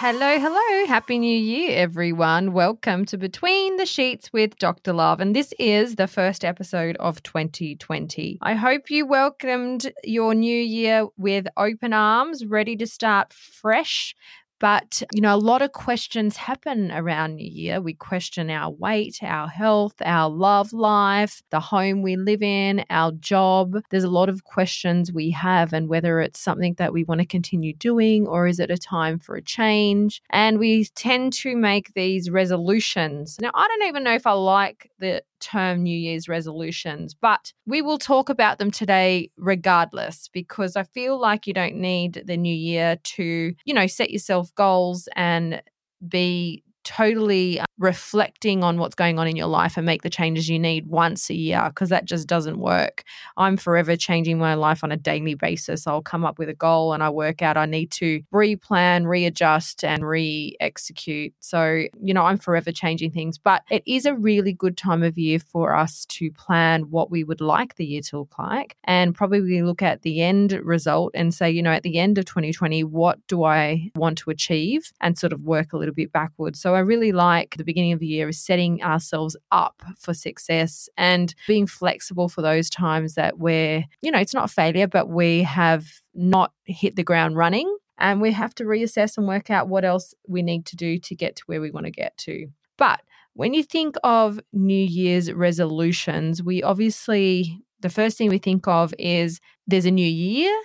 Hello, hello. Happy New Year, everyone. Welcome to Between the Sheets with Dr. Love. And this is the first episode of 2020. I hope you welcomed your new year with open arms, ready to start fresh but, you know, a lot of questions happen around New Year. We question our weight, our health, our love life, the home we live in, our job. There's a lot of questions we have, and whether it's something that we want to continue doing or is it a time for a change. And we tend to make these resolutions. Now, I don't even know if I like the term New Year's resolutions, but we will talk about them today regardless because I feel like you don't need the new year to, you know, set yourself goals and be totally uh, reflecting on what's going on in your life and make the changes you need once a year because that just doesn't work. I'm forever changing my life on a daily basis. I'll come up with a goal and I work out I need to replan, readjust, and re execute. So, you know, I'm forever changing things, but it is a really good time of year for us to plan what we would like the year to look like and probably look at the end result and say, you know, at the end of 2020, what do I want to achieve and sort of work a little bit backwards. So, I really like the beginning of the year is setting ourselves up for success and being flexible for those times that we're, you know, it's not failure, but we have not hit the ground running and we have to reassess and work out what else we need to do to get to where we want to get to. But when you think of New Year's resolutions, we obviously, the first thing we think of is there's a new year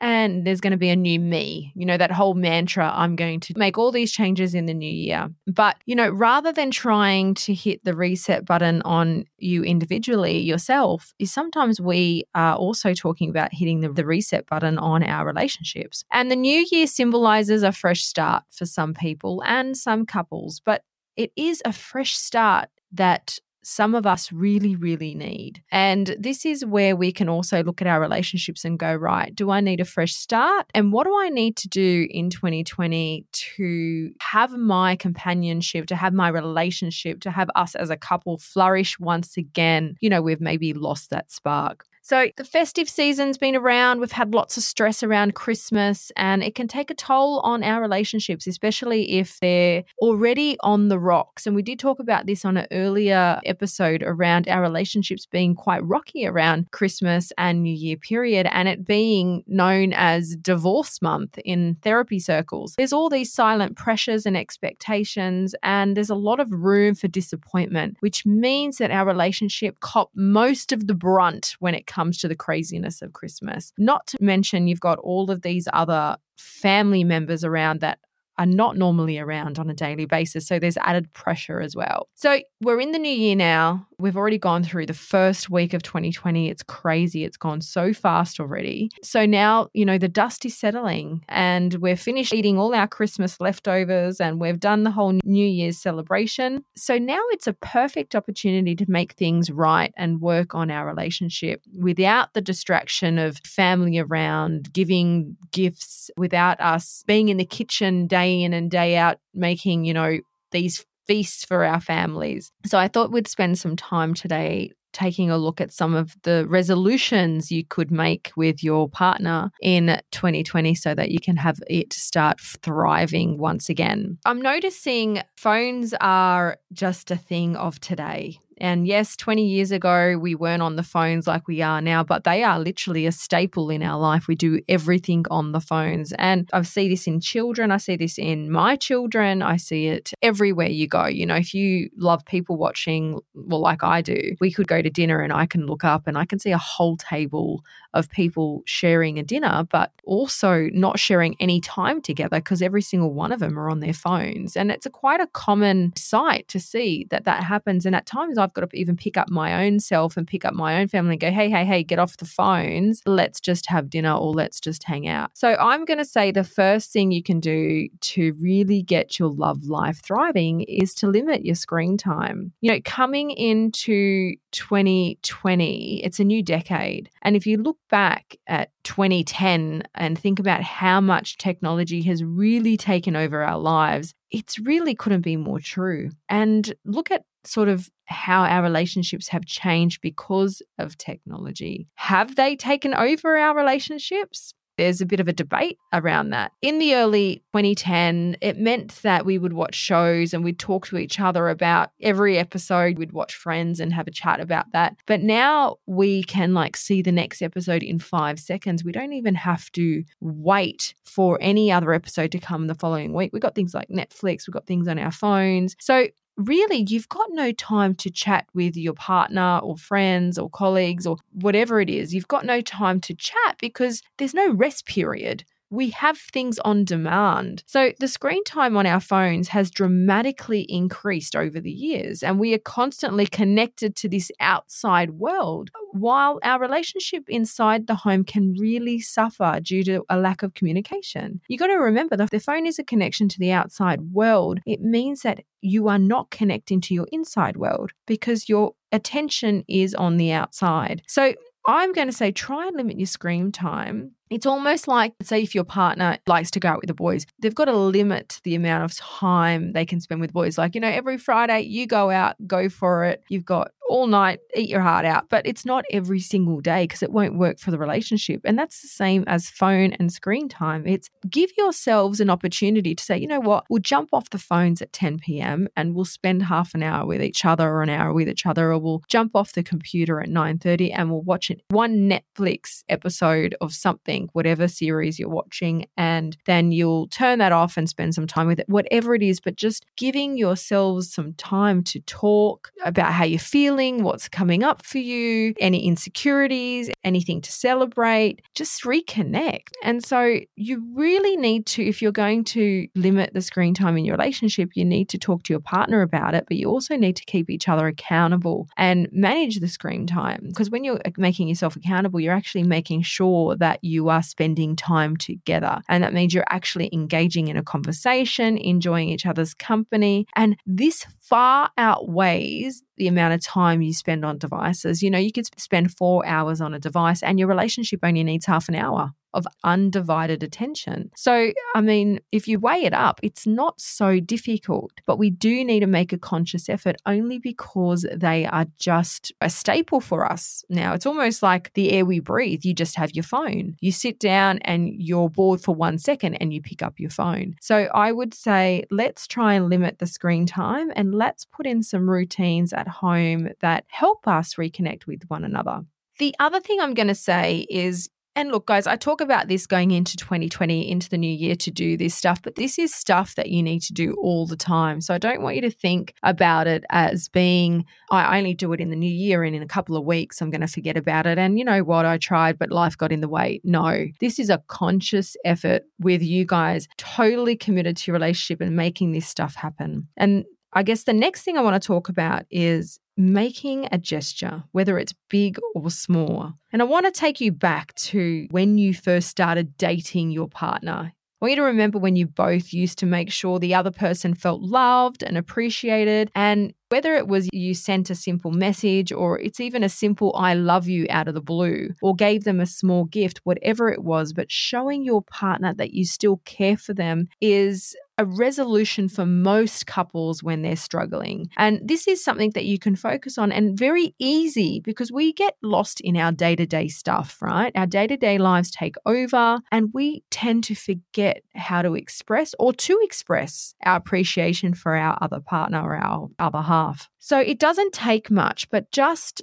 and there's going to be a new me. You know, that whole mantra I'm going to make all these changes in the new year. But, you know, rather than trying to hit the reset button on you individually yourself, is sometimes we are also talking about hitting the, the reset button on our relationships. And the new year symbolizes a fresh start for some people and some couples, but it is a fresh start that some of us really, really need. And this is where we can also look at our relationships and go, right, do I need a fresh start? And what do I need to do in 2020 to have my companionship, to have my relationship, to have us as a couple flourish once again? You know, we've maybe lost that spark. So, the festive season's been around. We've had lots of stress around Christmas, and it can take a toll on our relationships, especially if they're already on the rocks. And we did talk about this on an earlier episode around our relationships being quite rocky around Christmas and New Year period, and it being known as divorce month in therapy circles. There's all these silent pressures and expectations, and there's a lot of room for disappointment, which means that our relationship cop most of the brunt when it comes to the craziness of Christmas. Not to mention, you've got all of these other family members around that are not normally around on a daily basis. So there's added pressure as well. So we're in the new year now. We've already gone through the first week of 2020. It's crazy. It's gone so fast already. So now, you know, the dust is settling and we're finished eating all our Christmas leftovers and we've done the whole New Year's celebration. So now it's a perfect opportunity to make things right and work on our relationship without the distraction of family around, giving gifts, without us being in the kitchen day day in and day out making, you know, these feasts for our families. So I thought we'd spend some time today taking a look at some of the resolutions you could make with your partner in 2020 so that you can have it start thriving once again. I'm noticing phones are just a thing of today. And yes, 20 years ago, we weren't on the phones like we are now, but they are literally a staple in our life. We do everything on the phones. And I see this in children. I see this in my children. I see it everywhere you go. You know, if you love people watching, well, like I do, we could go to dinner and I can look up and I can see a whole table of people sharing a dinner, but also not sharing any time together because every single one of them are on their phones. And it's a quite a common sight to see that that happens. And at times I've got to even pick up my own self and pick up my own family and go, hey, hey, hey, get off the phones. Let's just have dinner or let's just hang out. So I'm going to say the first thing you can do to really get your love life thriving is to limit your screen time. You know, coming into 2020, it's a new decade. And if you look back at 2010 and think about how much technology has really taken over our lives, it's really couldn't be more true. And look at sort of how our relationships have changed because of technology. Have they taken over our relationships? There's a bit of a debate around that. In the early 2010, it meant that we would watch shows and we'd talk to each other about every episode. We'd watch Friends and have a chat about that. But now we can like see the next episode in five seconds. We don't even have to wait for any other episode to come the following week. We've got things like Netflix, we've got things on our phones. So really you've got no time to chat with your partner or friends or colleagues or whatever it is. You've got no time to chat because there's no rest period we have things on demand. So the screen time on our phones has dramatically increased over the years, and we are constantly connected to this outside world, while our relationship inside the home can really suffer due to a lack of communication. You got to remember that if the phone is a connection to the outside world, it means that you are not connecting to your inside world because your attention is on the outside. So I'm going to say try and limit your screen time it's almost like, say, if your partner likes to go out with the boys, they've got to limit the amount of time they can spend with boys. Like, you know, every Friday you go out, go for it. You've got all night, eat your heart out. But it's not every single day because it won't work for the relationship. And that's the same as phone and screen time. It's give yourselves an opportunity to say, you know what, we'll jump off the phones at 10 p.m. and we'll spend half an hour with each other or an hour with each other, or we'll jump off the computer at 9:30 and we'll watch it one Netflix episode of something whatever series you're watching, and then you'll turn that off and spend some time with it, whatever it is. But just giving yourselves some time to talk about how you're feeling, what's coming up for you, any insecurities, anything to celebrate, just reconnect. And so you really need to, if you're going to limit the screen time in your relationship, you need to talk to your partner about it, but you also need to keep each other accountable and manage the screen time. Because when you're uh, making yourself accountable, you're actually making sure that you are spending time together. And that means you're actually engaging in a conversation, enjoying each other's company. And this far outweighs the amount of time you spend on devices. You know, you could spend four hours on a device and your relationship only needs half an hour of undivided attention. So, I mean, if you weigh it up, it's not so difficult, but we do need to make a conscious effort only because they are just a staple for us now. It's almost like the air we breathe. You just have your phone. You sit down and you're bored for one second and you pick up your phone. So, I would say let's try and limit the screen time and let's put in some routines at home that help us reconnect with one another. The other thing I'm going to say is and look, guys, I talk about this going into 2020, into the new year to do this stuff, but this is stuff that you need to do all the time. So I don't want you to think about it as being, I only do it in the new year and in a couple of weeks I'm going to forget about it. And you know what? I tried, but life got in the way. No, this is a conscious effort with you guys totally committed to your relationship and making this stuff happen. And I guess the next thing I want to talk about is making a gesture, whether it's big or small. And I want to take you back to when you first started dating your partner. I want you to remember when you both used to make sure the other person felt loved and appreciated. And whether it was you sent a simple message or it's even a simple I love you out of the blue or gave them a small gift, whatever it was, but showing your partner that you still care for them is a resolution for most couples when they're struggling. And this is something that you can focus on and very easy because we get lost in our day to day stuff, right? Our day to day lives take over and we tend to forget how to express or to express our appreciation for our other partner or our other half. So it doesn't take much, but just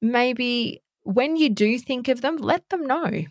maybe when you do think of them, let them know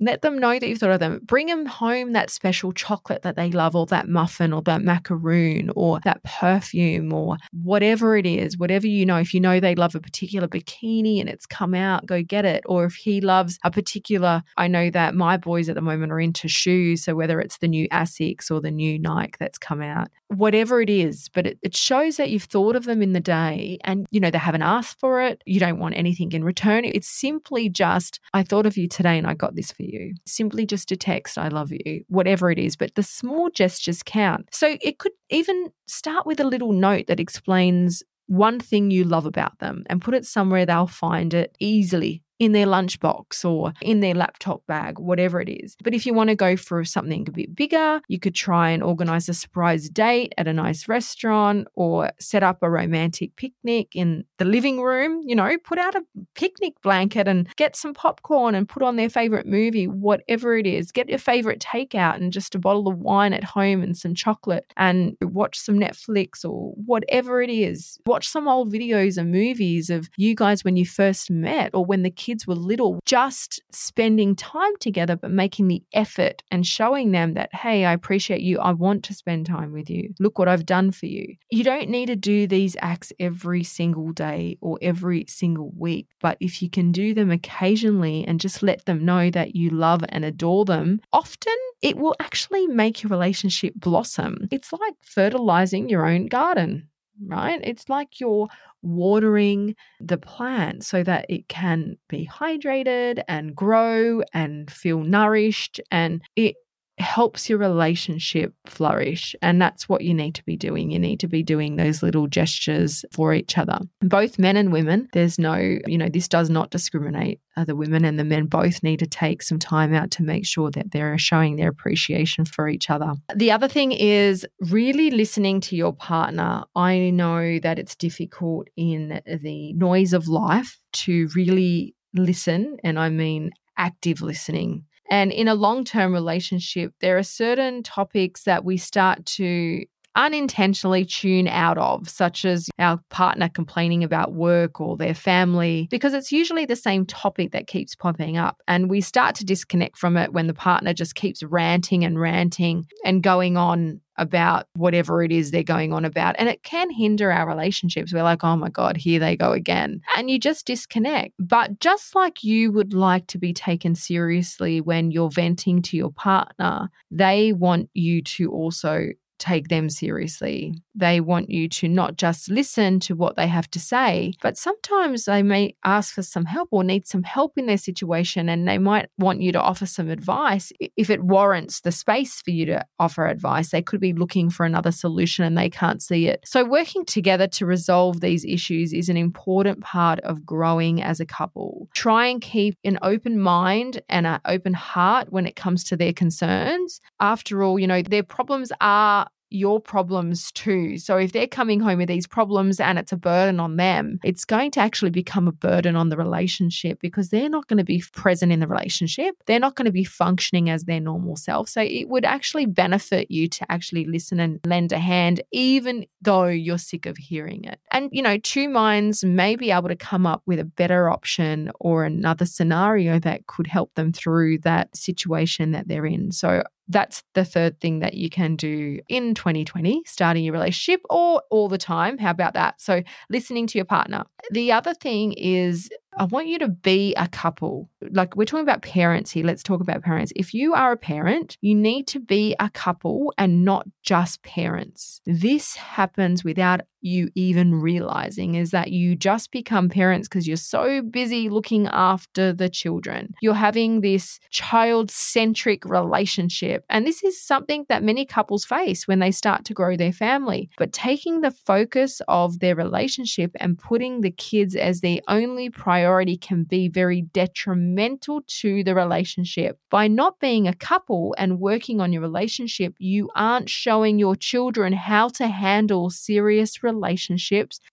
Let them know that you've thought of them. Bring them home that special chocolate that they love, or that muffin, or that macaroon, or that perfume, or whatever it is, whatever you know. If you know they love a particular bikini and it's come out, go get it. Or if he loves a particular, I know that my boys at the moment are into shoes. So whether it's the new Asics or the new Nike that's come out, whatever it is, but it, it shows that you've thought of them in the day and, you know, they haven't asked for it. You don't want anything in return. It's simply just, I thought of you today and I got this for you. Simply just a text, I love you, whatever it is. But the small gestures count. So it could even start with a little note that explains one thing you love about them and put it somewhere they'll find it easily in their lunchbox or in their laptop bag, whatever it is. But if you want to go for something a bit bigger, you could try and organize a surprise date at a nice restaurant or set up a romantic picnic in the living room. You know, put out a picnic blanket and get some popcorn and put on their favorite movie, whatever it is. Get your favorite takeout and just a bottle of wine at home and some chocolate and watch some Netflix or whatever it is. Watch some old videos and movies of you guys when you first met or when the kids kids were little, just spending time together, but making the effort and showing them that, hey, I appreciate you. I want to spend time with you. Look what I've done for you. You don't need to do these acts every single day or every single week, but if you can do them occasionally and just let them know that you love and adore them, often it will actually make your relationship blossom. It's like fertilizing your own garden right? It's like you're watering the plant so that it can be hydrated and grow and feel nourished and it helps your relationship flourish. And that's what you need to be doing. You need to be doing those little gestures for each other. Both men and women, there's no, you know, this does not discriminate. The women and the men both need to take some time out to make sure that they're showing their appreciation for each other. The other thing is really listening to your partner. I know that it's difficult in the noise of life to really listen, and I mean active listening and in a long term relationship, there are certain topics that we start to unintentionally tune out of, such as our partner complaining about work or their family, because it's usually the same topic that keeps popping up. And we start to disconnect from it when the partner just keeps ranting and ranting and going on about whatever it is they're going on about. And it can hinder our relationships. We're like, oh my God, here they go again. And you just disconnect. But just like you would like to be taken seriously when you're venting to your partner, they want you to also take them seriously. They want you to not just listen to what they have to say, but sometimes they may ask for some help or need some help in their situation and they might want you to offer some advice. If it warrants the space for you to offer advice, they could be looking for another solution and they can't see it. So, working together to resolve these issues is an important part of growing as a couple. Try and keep an open mind and an open heart when it comes to their concerns. After all, you know, their problems are your problems too. So if they're coming home with these problems and it's a burden on them, it's going to actually become a burden on the relationship because they're not going to be present in the relationship. They're not going to be functioning as their normal self. So it would actually benefit you to actually listen and lend a hand, even though you're sick of hearing it. And, you know, two minds may be able to come up with a better option or another scenario that could help them through that situation that they're in. So that's the third thing that you can do in 2020, starting your relationship or all the time. How about that? So, listening to your partner. The other thing is I want you to be a couple. Like we're talking about parents here. Let's talk about parents. If you are a parent, you need to be a couple and not just parents. This happens without you even realizing is that you just become parents because you're so busy looking after the children. You're having this child centric relationship. And this is something that many couples face when they start to grow their family. But taking the focus of their relationship and putting the kids as the only priority can be very detrimental to the relationship. By not being a couple and working on your relationship, you aren't showing your children how to handle serious relationships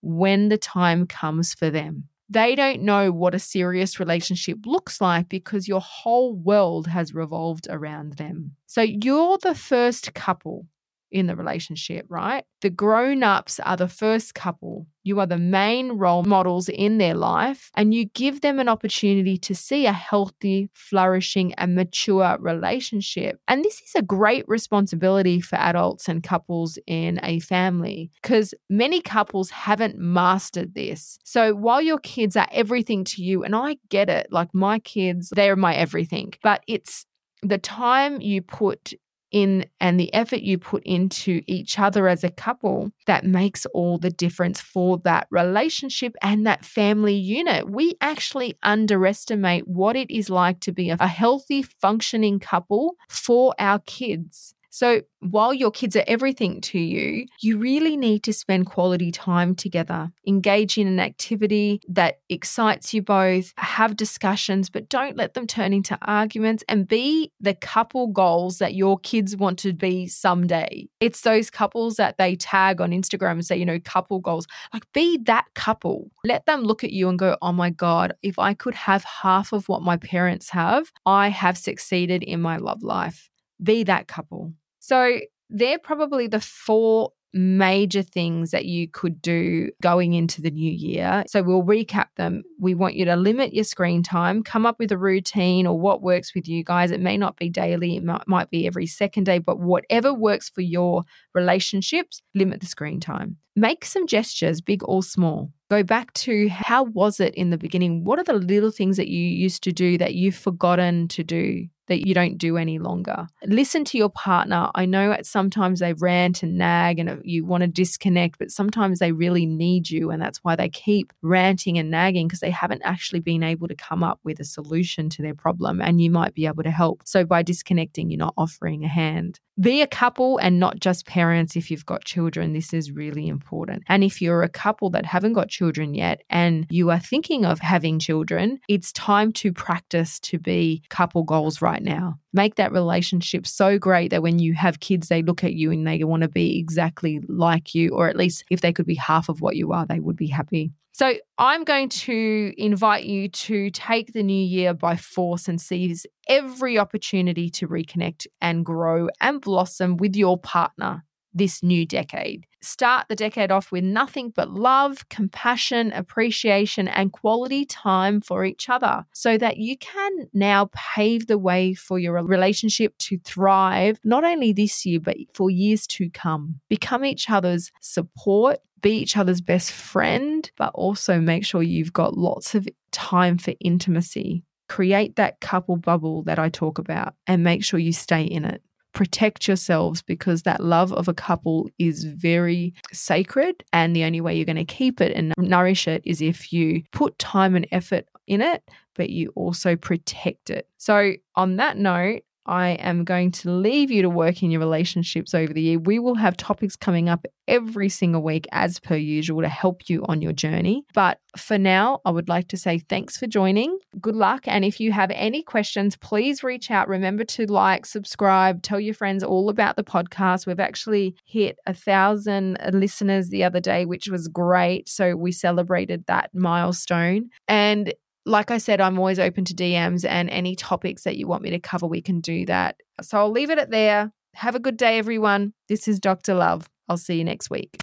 when the time comes for them. They don't know what a serious relationship looks like because your whole world has revolved around them. So you're the first couple in the relationship, right? The grown ups are the first couple. You are the main role models in their life, and you give them an opportunity to see a healthy, flourishing, and mature relationship. And this is a great responsibility for adults and couples in a family because many couples haven't mastered this. So while your kids are everything to you, and I get it, like my kids, they're my everything, but it's the time you put in and the effort you put into each other as a couple that makes all the difference for that relationship and that family unit. We actually underestimate what it is like to be a healthy, functioning couple for our kids. So while your kids are everything to you, you really need to spend quality time together. Engage in an activity that excites you both, have discussions, but don't let them turn into arguments and be the couple goals that your kids want to be someday. It's those couples that they tag on Instagram and say, you know, couple goals. Like be that couple. Let them look at you and go, oh my God, if I could have half of what my parents have, I have succeeded in my love life. Be that couple. So they're probably the four major things that you could do going into the new year. So we'll recap them. We want you to limit your screen time, come up with a routine or what works with you guys. It may not be daily, it might, be every second day, but whatever works for your relationships, limit the screen time. Make some gestures, big or small. Go back to how was it in the beginning? What are the little things that you used to do that you've forgotten to do? That you don't do any longer. Listen to your partner. I know sometimes they rant and nag and uh, you want to disconnect, but sometimes they really need you. And that's why they keep ranting and nagging because they haven't actually been able to come up with a solution to their problem. And you might be able to help. So by disconnecting, you're not offering a hand. Be a couple and not just parents if you've got children. This is really important. And if you're a couple that haven't got children yet and you are thinking of having children, it's time to practice to be couple goals right now. Make that relationship so great that when you have kids, they look at you and they want to be exactly like you, or at least if they could be half of what you are, they would be happy. So, I'm going to invite you to take the new year by force and seize every opportunity to reconnect and grow and blossom with your partner this new decade. Start the decade off with nothing but love, compassion, appreciation, and quality time for each other so that you can now pave the way for your relationship to thrive, not only this year, but for years to come. Become each other's support, be each other's best friend, but also make sure you've got lots of time for intimacy. Create that couple bubble that I talk about and make sure you stay in it protect yourselves because that love of a couple is very sacred. And the only way you're going to keep it and nourish it is if you put time and effort in it, but you also protect it. So, on that note, I am going to leave you to work in your relationships over the year. We will have topics coming up every single week, as per usual, to help you on your journey. But for now, I would like to say thanks for joining. Good luck. And if you have any questions, please reach out. Remember to like, subscribe, tell your friends all about the podcast. We've actually hit a thousand listeners the other day, which was great. So we celebrated that milestone. And like I said, I'm always open to DMs and any topics that you want me to cover, we can do that. So I'll leave it at there. Have a good day, everyone. This is Dr. Love. I'll see you next week.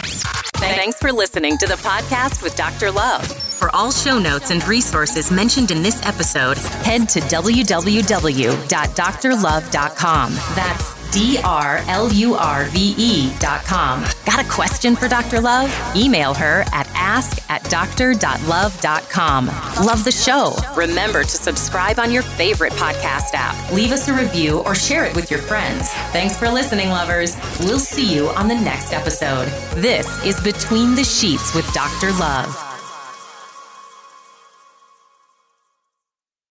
Thanks for listening to the podcast with Dr. Love. For all show notes and resources mentioned in this episode, head to www.drlurve.com. That's D R L U R V E dot com. Got a question for Dr. Love? Email her at ask at doctor.love.com. Love the show? Remember to subscribe on your favorite podcast app. Leave us a review or share it with your friends. Thanks for listening, lovers. We'll see you on the next episode. This is Between the Sheets with Dr. Love.